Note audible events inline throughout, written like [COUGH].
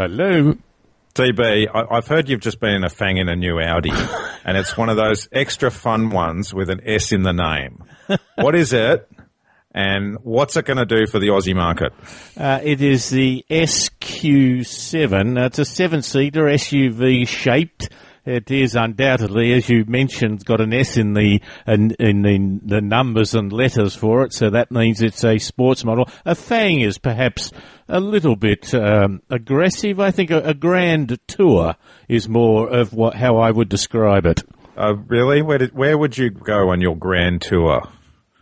Hello. DB, I, I've heard you've just been a fang in a new Audi, [LAUGHS] and it's one of those extra fun ones with an S in the name. [LAUGHS] What is it, and what's it going to do for the Aussie market? Uh, it is the SQ7. Uh, it's a seven-seater SUV shaped. It is undoubtedly, as you mentioned, got an S in the in, in the, the numbers and letters for it, so that means it's a sports model. A Fang is perhaps a little bit um, aggressive. I think a, a, grand tour is more of what how I would describe it. Uh, really? Where did, where would you go on your grand tour?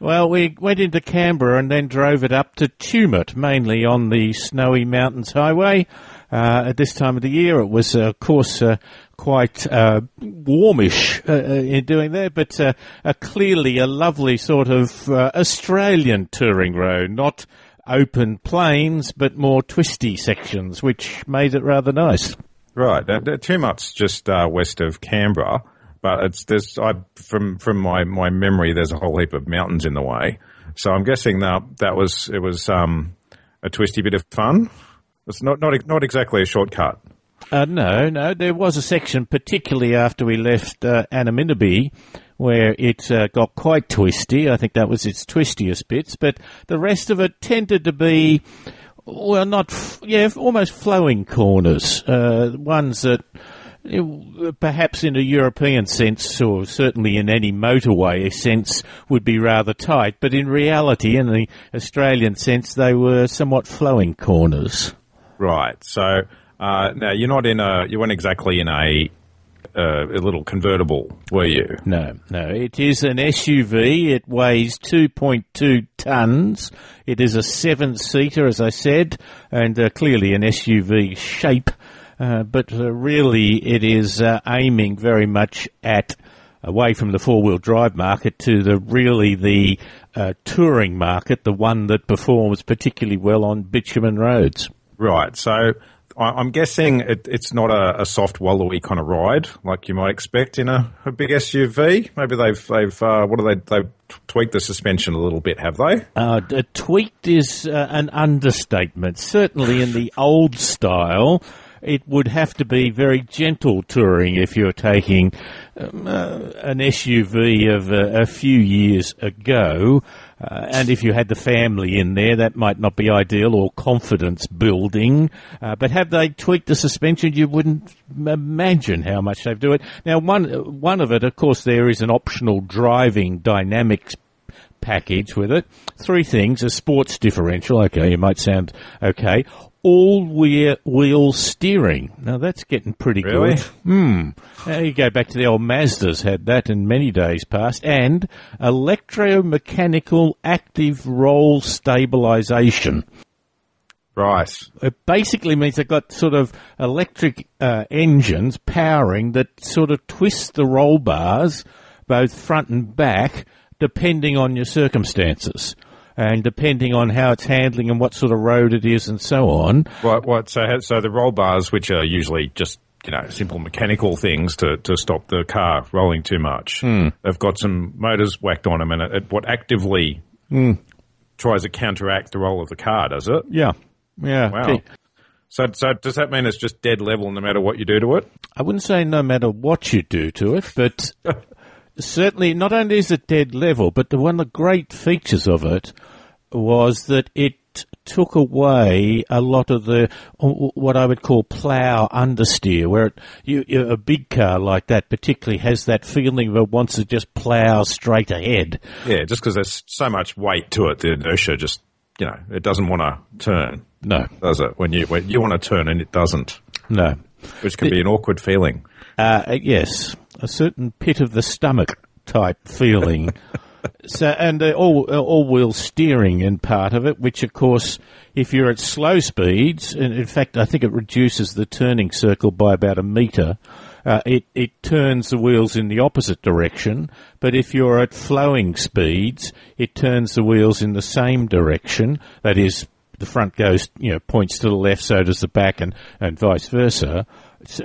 Well, we went into Canberra and then drove it up to Tumut, mainly on the Snowy Mountains Highway. Uh, at this time of the year, it was, uh, of course, uh, quite uh, warmish uh, uh, in doing there, but clearly a lovely sort of Australian touring road, not open plains, but more twisty sections, which made it rather nice. Right, too much just uh, west of Canberra, but it's there's I from from my my memory, there's a whole heap of mountains in the way, so I'm guessing that that was it was um, a twisty bit of fun. It's not not not exactly a shortcut. Uh, no, no. There was a section, particularly after we left uh, Adaminaby, where it uh, got quite twisty. I think that was its twistiest bits, but the rest of it tended to be, well, not, f- yeah, almost flowing corners. Uh, ones that perhaps in a European sense, or certainly in any motorway sense, would be rather tight, but in reality, in the Australian sense, they were somewhat flowing corners. Right. So uh, now you're not in a, you weren't exactly in a, uh, a little convertible, were you? No, no. It is an SUV. It weighs 2.2 tons. It is a seven-seater, as I said, and uh, clearly an SUV shape. Uh, but uh, really, it is uh, aiming very much at away from the four-wheel drive market to the really the uh, touring market, the one that performs particularly well on bitumen roads. Right. So I'm guessing it, it's not a, a, soft wallowy kind of ride like you might expect in a, a big SUV. Maybe they've they've uh, what do they they've tweaked the suspension a little bit, have they? Uh, tweaked is uh, an understatement. Certainly in the old style, it would have to be very gentle touring if you're taking um, uh, an SUV of a few years ago. Uh, and if you had the family in there, that might not be ideal or confidence building. Uh, but have they tweaked the suspension? You wouldn't imagine how much they've do it. Now, one one of it, of course, there is an optional driving dynamics package with it. Three things: a sports differential. Okay, you might sound okay all wheel steering. Now that's getting pretty really? good. Hmm. Now you go back to the old Mazdas had that in many days past, and electromechanical active roll stabilization. Right. It basically means they've got sort of electric uh, engines powering that sort of twist the roll bars, both front and back, depending on your circumstances and depending on how it's handling and what sort of road it is and so on. Right, what? So, so the roll bars, which are usually just you know simple mechanical things to, to stop the car rolling too much, mm. they've got some motors whacked on them, and it, it what actively mm. tries to counteract the roll of the car, does it? Yeah, yeah. Wow. So, so does that mean it's just dead level no matter what you do to it? I wouldn't say no matter what you do to it, but [LAUGHS] certainly not only is it dead level, but the, one of the great features of it was that it took away a lot of the what I would call plough understeer, where it, you, a big car like that particularly has that feeling of it wants to just plough straight ahead. Yeah, just because there's so much weight to it, the inertia just you know it doesn't want to turn. No, does it? When you when you want to turn and it doesn't. No, which can be an awkward feeling. Uh, yes, a certain pit of the stomach type feeling. [LAUGHS] so, and uh, all uh, all wheel steering in part of it, which of course, if you're at slow speeds, and in fact, I think it reduces the turning circle by about a meter. Uh, it it turns the wheels in the opposite direction, but if you're at flowing speeds, it turns the wheels in the same direction. That is, the front goes, you know, points to the left, so does the back, and, and vice versa.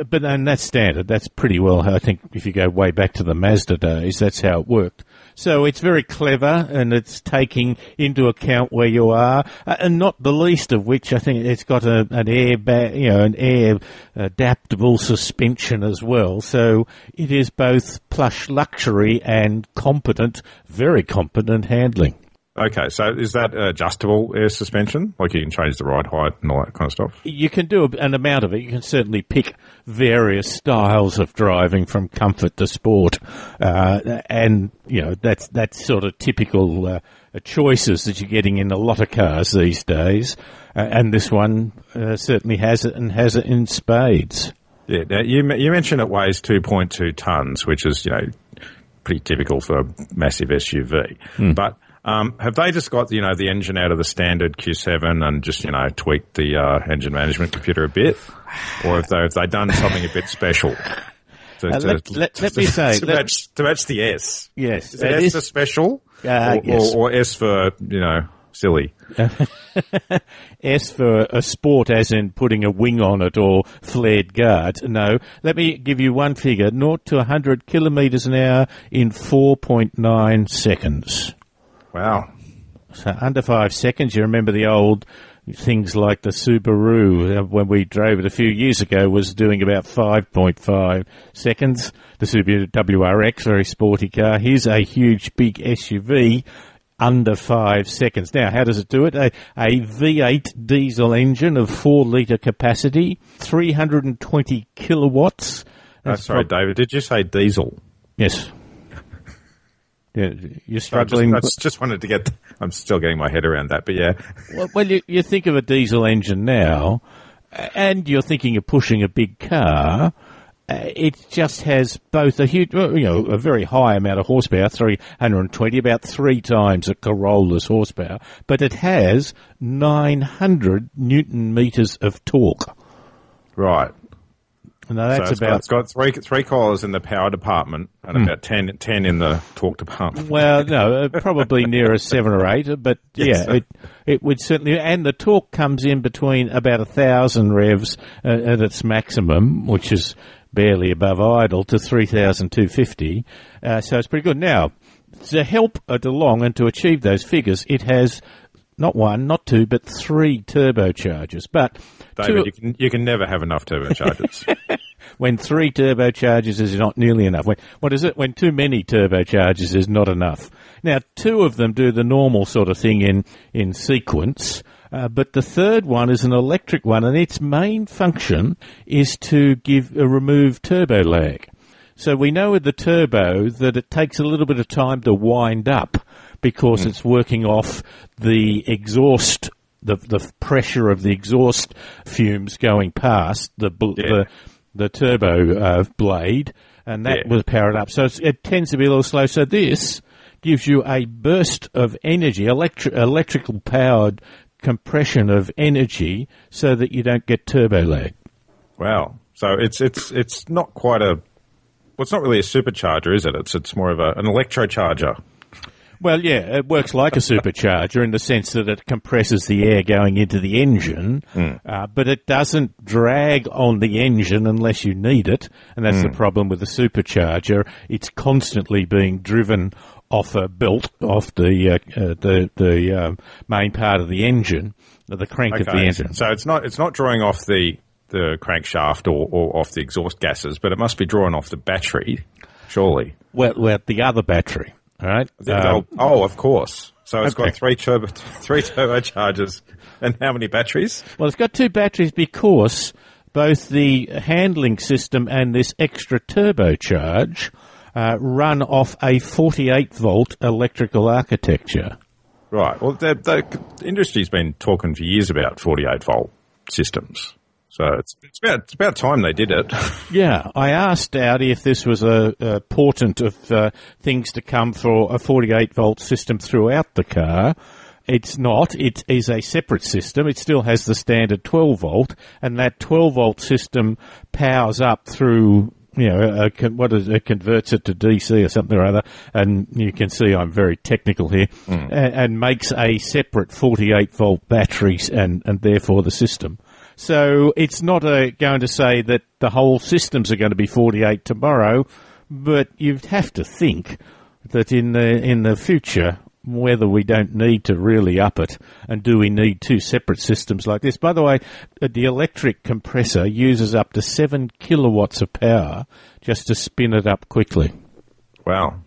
But and that's standard. That's pretty well. I think if you go way back to the Mazda days, that's how it worked. So it's very clever and it's taking into account where you are, uh, and not the least of which I think it's got a, an air, ba- you know, an air adaptable suspension as well. So it is both plush luxury and competent, very competent handling. Okay, so is that adjustable air suspension? Like you can change the ride height and all that kind of stuff? You can do an amount of it. You can certainly pick various styles of driving from comfort to sport. Uh, and, you know, that's, that's sort of typical uh, choices that you're getting in a lot of cars these days. Uh, and this one uh, certainly has it and has it in spades. Yeah, now you, you mentioned it weighs 2.2 tonnes, which is, you know, pretty typical for a massive SUV. Hmm. But um, have they just got you know the engine out of the standard Q7 and just you know tweaked the uh, engine management computer a bit, or have they have they done something a bit special? To, uh, let, to, let, [LAUGHS] let me say to, match, to match the S. Yes, is it S is, for special, uh, or, yes. or, or S for you know silly. [LAUGHS] S for a sport, as in putting a wing on it or flared guards. No, let me give you one figure: 0 to 100 kilometres an hour in 4.9 seconds. Wow. So under five seconds, you remember the old things like the Subaru uh, when we drove it a few years ago was doing about 5.5 seconds. The Subaru WRX, very sporty car. Here's a huge big SUV under five seconds. Now, how does it do it? A, a V8 diesel engine of four litre capacity, 320 kilowatts. Oh, sorry, prob- David, did you say diesel? Yes. Yeah, you're struggling. I just, I just, wanted to get. I'm still getting my head around that, but yeah. Well, well you, you think of a diesel engine now, and you're thinking of pushing a big car. It just has both a huge, you know, a very high amount of horsepower, 320, about three times a Corolla's horsepower, but it has 900 newton meters of torque. Right. No, that's so it's about. Got, it's got three three Corollas in the power department and mm. about 10, 10 in the torque department. Well, no, [LAUGHS] uh, probably nearer seven or eight, but yes. yeah, it it would certainly. And the torque comes in between about a thousand revs uh, at its maximum, which is barely above idle, to three thousand two fifty. Uh, so it's pretty good. Now, to help it along and to achieve those figures, it has not one, not two, but three turbochargers. But David, two, you can you can never have enough turbochargers. [LAUGHS] when three turbochargers is not nearly enough. When, what is it? When too many turbochargers is not enough. Now, two of them do the normal sort of thing in in sequence. Uh, but the third one is an electric one, and its main function is to give uh, remove turbo lag. So we know with the turbo that it takes a little bit of time to wind up because mm. it's working off the exhaust, the the pressure of the exhaust fumes going past the yeah. the, the turbo uh, blade, and that yeah. will power it up. So it tends to be a little slow. So this gives you a burst of energy, electri- electrical powered compression of energy, so that you don't get turbo lag. Wow. So it's it's it's not quite a well, it's not really a supercharger, is it? It's it's more of a, an electrocharger. Well, yeah, it works like a supercharger in the sense that it compresses the air going into the engine, mm. uh, but it doesn't drag on the engine unless you need it, and that's mm. the hmm. problem with the supercharger. It's constantly being driven off a belt, off the uh, uh, the the uh, main part of the engine, the crank okay. of the engine. So it's not it's not drawing off the the crankshaft or, or off the exhaust gases, but it must be drawing off the battery, surely. Well, well, the other battery. All right. Um, oh, of course. So it's okay. got three turbo, three turbochargers, and how many batteries? Well, it's got two batteries because both the handling system and this extra turbocharge uh, run off a 48 volt electrical architecture. Right. Well, the, the industry's been talking for years about 48 volt systems. So it's, it's about it's about time they did it. [LAUGHS] yeah, I asked Audi if this was a, a portent of uh, things to come for a 48 volt system throughout the car. It's not. It is a separate system. It still has the standard 12 volt, and that 12 volt system powers up through you know, a, what is it converts it to DC or something or other, and you can see I'm very technical here, mm. and, and, makes a separate 48 volt batteries and, and therefore the system. So it's not a, going to say that the whole systems are going to be 48 tomorrow, but you'd have to think that in the in the future, whether we don't need to really up it, and do we need two separate systems like this? By the way, uh, the electric compressor uses up to seven kilowatts of power just to spin it up quickly. Wow.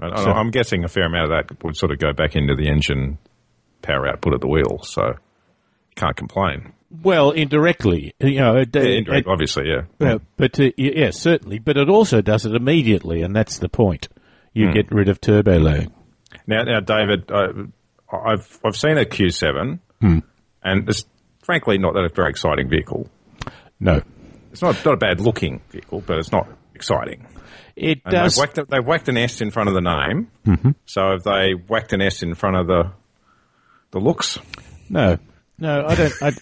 I, So- I'm guessing a fair amount of that would sort of go back into the engine power output of the wheel, so you can't complain. Well, indirectly, you know, it, Yeah, obviously, yeah. Uh, but uh, y- yes, certainly. But it also does it immediately, and that's the point. You get rid of turbo lag. Now, now, David, uh, I've I've seen a Q7, Hmm. and it's frankly not that a very exciting vehicle. No, It's not not a bad looking vehicle, but it's not exciting. it And does. they've whacked, they've whacked an S in front of the name. Mm-hmm. So have they whacked an S in front of the the looks? No, no, I don't. I,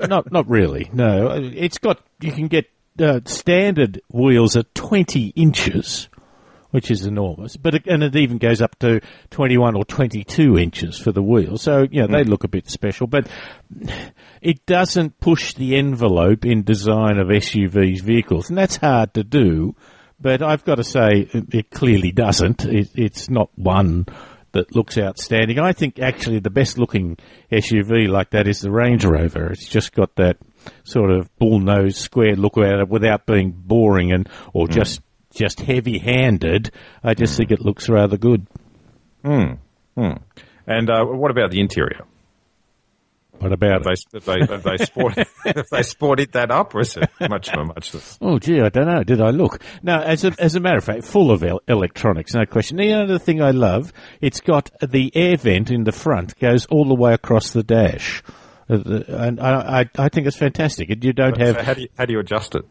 [LAUGHS] not not really. No, it's got. You can get uh, standard wheels at twenty inches, which is enormous. But it, and it even goes up to twenty one or twenty two inches for the wheels. So you know they look a bit special, but it doesn't push the envelope in design of SUVs vehicles, and that's hard to do. But I've got to say, it, it clearly doesn't. It, it's not one that looks outstanding. I think actually the best looking SUV like that is the Range Rover. It's just got that sort of bull nose square look at it without being boring and or hmm. just just heavy handed. I just hmm. think it looks rather good. Hmm. And uh, what about the interior? What about Have it? they have they have they sport have [LAUGHS] [LAUGHS] they sported that up, or is it much of a muchness? Oh, gee, I don't know. Did I look? Now, as a, as a matter of fact, full of el- electronics, no question. The other thing I love, it's got the air vent in the front, goes all the way across the dash. Uh, and I, I, I think it's fantastic. You don't have, So how do you how do you adjust it?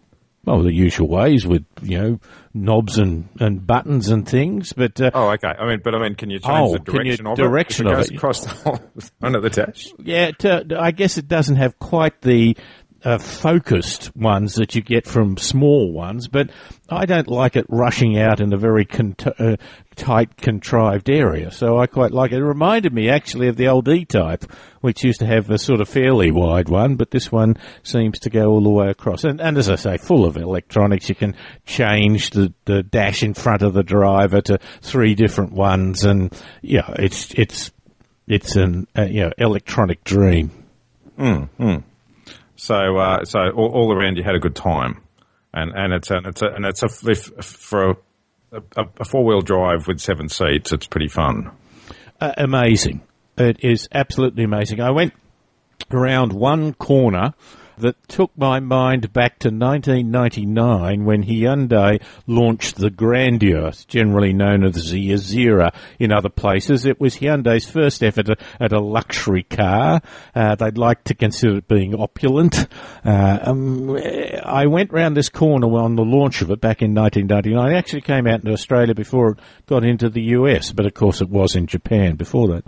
Well, the usual ways with, you know, knobs and, and buttons and things, but, uh, Oh, okay. I mean, but I mean, can you change Oh, the direction of direction it? of it goes it. across the whole [LAUGHS] front of the dash. Yeah, it, uh, I guess it doesn't have quite the uh, focused ones that you get from small ones, but I don't like it rushing out in a very con- uh, tight, contrived area. So I quite like it. It reminded me actually of the old E-Type, which used to have a sort of fairly wide one, but this one seems to go all the way across. And, and as I say, full of electronics. You can change the, the dash in front of the driver to three different ones, and yeah, it's it's it's an uh, you know electronic dream. So, uh, so all, all around, you had a good time, and and it's a, it's a, and it's a for a, a, a four wheel drive with seven seats. It's pretty fun. Uh, amazing. It is absolutely amazing. I went around one corner that took my mind back to 1999 when Hyundai launched the Grandeur, generally known as the Azera in other places. It was Hyundai's first effort at- a luxury car. Uh, they'd like to consider it being opulent. Uh, um, I went round this corner on the launch of it back in 1999. It actually came out into Australia before it got into the US, but of course it was in Japan before that.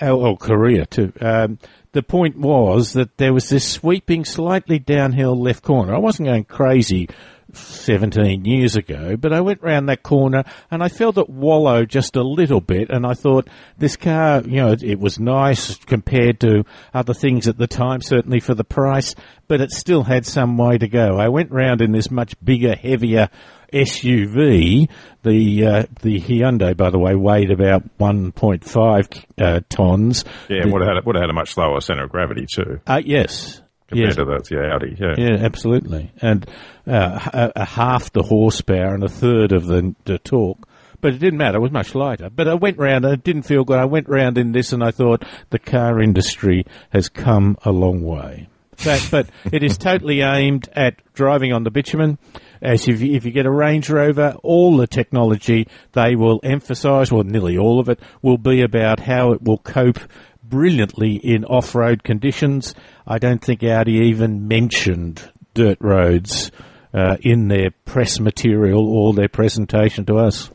Oh, oh Korea too. Um, the point was that there was this sweeping, slightly downhill left corner. I wasn't going crazy 17 years ago, but I went round that corner and I felt it wallow just a little bit. And I thought this car, you know, it, it was nice compared to other things at the time, certainly for the price, but it still had some way to go. I went round in this much bigger, heavier SUV. The uh, the Hyundai, by the way, weighed about 1.5 uh, tons. Yeah, would have had would have had a much lower center of gravity too Uh, yes. compared Yes. to the, the Audi. Yeah. Yeah, absolutely. And uh, a, a half the horsepower and a third of the, the torque. But it didn't matter. It was much lighter. But I went round and it didn't feel good. I went round in this and I thought the car industry has come a long way. But, but it is totally aimed at driving on the bitumen. As if you, if you get a Range Rover, all the technology they will emphasise, well, nearly all of it, will be about how it will cope brilliantly in off-road conditions. I don't think Audi even mentioned dirt roads uh, in their press material or their presentation to us.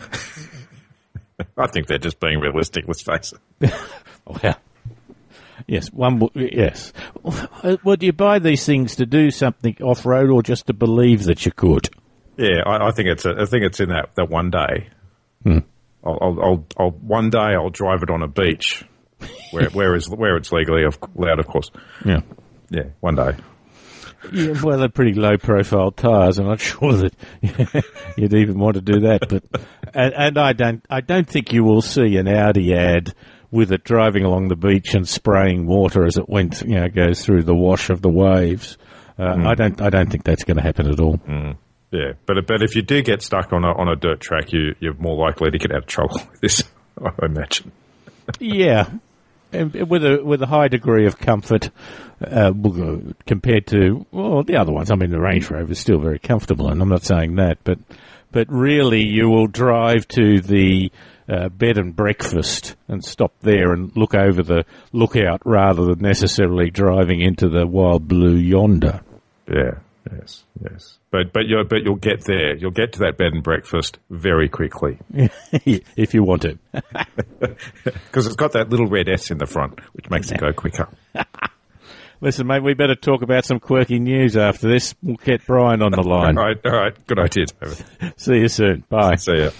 [LAUGHS] I think they're just being realistic. Let's face it. [LAUGHS] Well, yes, one. w- Yes. Well, do you buy these things to do something off-road or just to believe that you could? Yeah, I, I think it's a, I think it's in that, that one day. Hmm. I'll, I'll, I'll, I'll one day I'll drive it on a beach, where [LAUGHS] where is where it's legally allowed, of course. Yeah. Yeah, one day. Yeah, well, they're pretty low-profile tyres. I'm not [LAUGHS] sure that [LAUGHS] you'd even want to do that. But and, and I don't, I don't think you will see an Audi ad with it driving along the beach and spraying water as it went, you know, goes through the wash of the waves. Uh, mm. I don't, I don't think that's going to happen at all. Mm. Yeah, but but if you do get stuck on a on a dirt track, you you're more likely to get out of trouble [LAUGHS] with this. [LAUGHS] I imagine. yeah, and with a with a high degree of comfort uh, compared to well the other ones. I mean, the Range Rover is still very comfortable, and I'm not saying that, but but really, you will drive to the uh, bed and breakfast and stop there and look over the lookout rather than necessarily driving into the wild blue yonder. Yeah. Yes. Yes. But but you but you'll get there. You'll get to that bed and breakfast very quickly [LAUGHS] if you want to, because [LAUGHS] it's got that little red S in the front, which makes it go quicker. [LAUGHS] Listen, mate, we better talk about some quirky news after this. We'll get Brian on the line. all right, all right. Good idea, David. See you soon. Bye. See you.